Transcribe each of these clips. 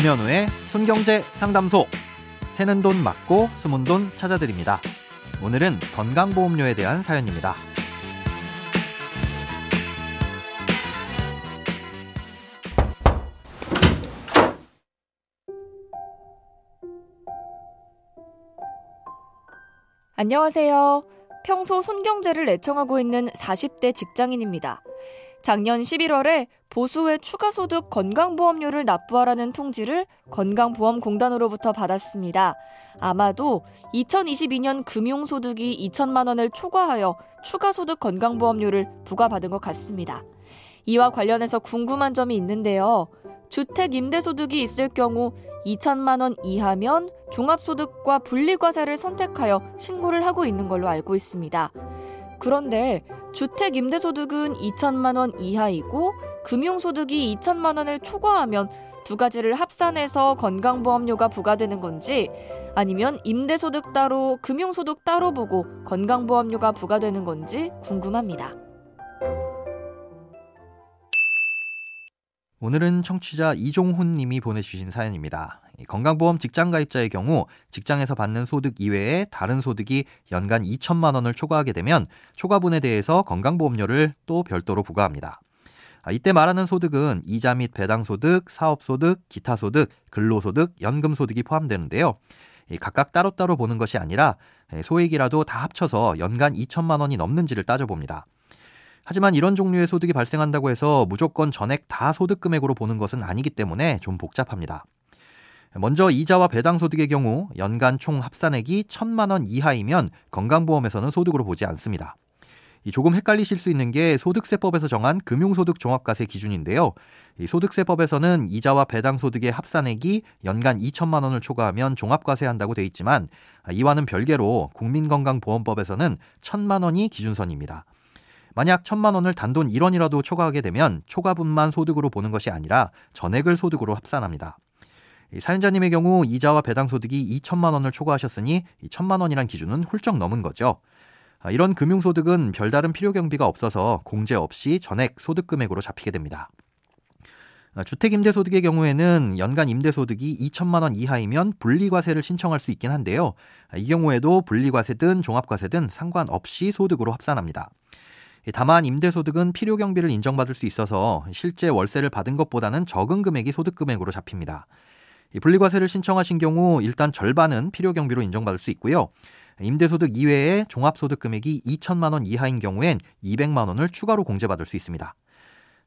김현우의 손경제 상담소. 새는 돈 맞고 숨은 돈 찾아드립니다. 오늘은 건강보험료에 대한 사연입니다. 안녕하세요. 평소 손경제를 애청하고 있는 40대 직장인입니다. 작년 11월에 보수의 추가소득 건강보험료를 납부하라는 통지를 건강보험공단으로부터 받았습니다. 아마도 2022년 금융소득이 2천만 원을 초과하여 추가소득 건강보험료를 부과받은 것 같습니다. 이와 관련해서 궁금한 점이 있는데요. 주택 임대소득이 있을 경우 2천만 원 이하면 종합소득과 분리과세를 선택하여 신고를 하고 있는 걸로 알고 있습니다. 그런데 주택 임대소득은 2천만 원 이하이고 금융소득이 2천만 원을 초과하면 두 가지를 합산해서 건강보험료가 부과되는 건지 아니면 임대소득 따로 금융소득 따로 보고 건강보험료가 부과되는 건지 궁금합니다. 오늘은 청취자 이종훈 님이 보내주신 사연입니다. 건강보험 직장가입자의 경우 직장에서 받는 소득 이외에 다른 소득이 연간 2천만 원을 초과하게 되면 초과분에 대해서 건강보험료를 또 별도로 부과합니다. 아, 이때 말하는 소득은 이자 및 배당 소득, 사업 소득, 기타 소득, 근로소득, 연금 소득이 포함되는데요. 각각 따로따로 보는 것이 아니라 소액이라도 다 합쳐서 연간 2천만 원이 넘는지를 따져봅니다. 하지만 이런 종류의 소득이 발생한다고 해서 무조건 전액 다 소득 금액으로 보는 것은 아니기 때문에 좀 복잡합니다. 먼저 이자와 배당 소득의 경우 연간 총 합산액이 천만 원 이하이면 건강보험에서는 소득으로 보지 않습니다. 조금 헷갈리실 수 있는 게 소득세법에서 정한 금융소득 종합과세 기준인데요. 소득세법에서는 이자와 배당 소득의 합산액이 연간 2천만 원을 초과하면 종합과세한다고 돼 있지만 이와는 별개로 국민건강보험법에서는 천만 원이 기준선입니다. 만약 천만 원을 단돈 1원이라도 초과하게 되면 초과분만 소득으로 보는 것이 아니라 전액을 소득으로 합산합니다. 사연자님의 경우 이자와 배당 소득이 2천만 원을 초과하셨으니 1천만 원이란 기준은 훌쩍 넘은 거죠. 아, 이런 금융소득은 별다른 필요 경비가 없어서 공제 없이 전액 소득 금액으로 잡히게 됩니다. 아, 주택 임대 소득의 경우에는 연간 임대 소득이 2천만 원 이하이면 분리과세를 신청할 수 있긴 한데요. 아, 이 경우에도 분리과세든 종합과세든 상관없이 소득으로 합산합니다. 다만 임대소득은 필요 경비를 인정받을 수 있어서 실제 월세를 받은 것보다는 적은 금액이 소득 금액으로 잡힙니다. 분리과세를 신청하신 경우 일단 절반은 필요 경비로 인정받을 수 있고요. 임대소득 이외에 종합소득 금액이 2천만 원 이하인 경우엔 200만 원을 추가로 공제받을 수 있습니다.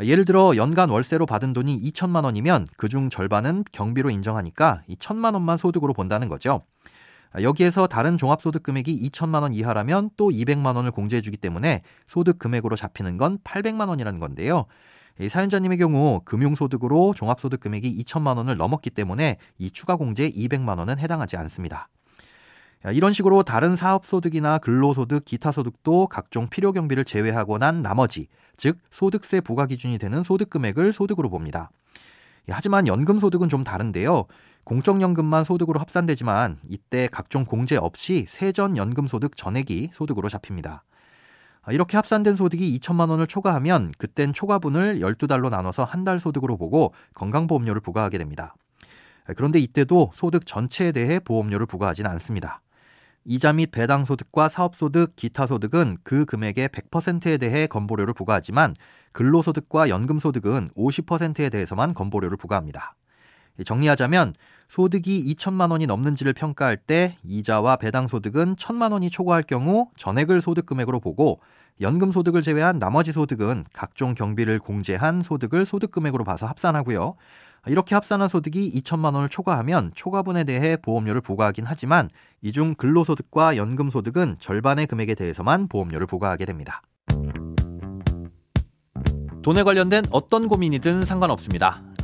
예를 들어 연간 월세로 받은 돈이 2천만 원이면 그중 절반은 경비로 인정하니까 이 천만 원만 소득으로 본다는 거죠. 여기에서 다른 종합소득 금액이 2천만 원 이하라면 또 200만 원을 공제해 주기 때문에 소득 금액으로 잡히는 건 800만 원이라는 건데요. 사연자님의 경우 금융소득으로 종합소득 금액이 2천만 원을 넘었기 때문에 이 추가 공제 200만 원은 해당하지 않습니다. 이런 식으로 다른 사업소득이나 근로소득, 기타소득도 각종 필요경비를 제외하고 난 나머지, 즉 소득세 부과 기준이 되는 소득 금액을 소득으로 봅니다. 하지만 연금소득은 좀 다른데요. 공적연금만 소득으로 합산되지만 이때 각종 공제 없이 세전연금 소득 전액이 소득으로 잡힙니다. 이렇게 합산된 소득이 2천만 원을 초과하면 그땐 초과분을 12달로 나눠서 한 달 소득으로 보고 건강보험료를 부과하게 됩니다. 그런데 이때도 소득 전체에 대해 보험료를 부과하지는 않습니다. 이자 및 배당 소득과 사업 소득, 기타 소득은 그 금액의 100%에 대해 건보료를 부과하지만 근로 소득과 연금 소득은 50%에 대해서만 건보료를 부과합니다. 정리하자면 소득이 2천만 원이 넘는지를 평가할 때 이자와 배당 소득은 1천만 원이 초과할 경우 전액을 소득 금액으로 보고 연금 소득을 제외한 나머지 소득은 각종 경비를 공제한 소득을 소득 금액으로 봐서 합산하고요. 이렇게 합산한 소득이 2천만 원을 초과하면 초과분에 대해 보험료를 부과하긴 하지만 이 중 근로소득과 연금소득은 절반의 금액에 대해서만 보험료를 부과하게 됩니다. 돈에 관련된 어떤 고민이든 상관없습니다.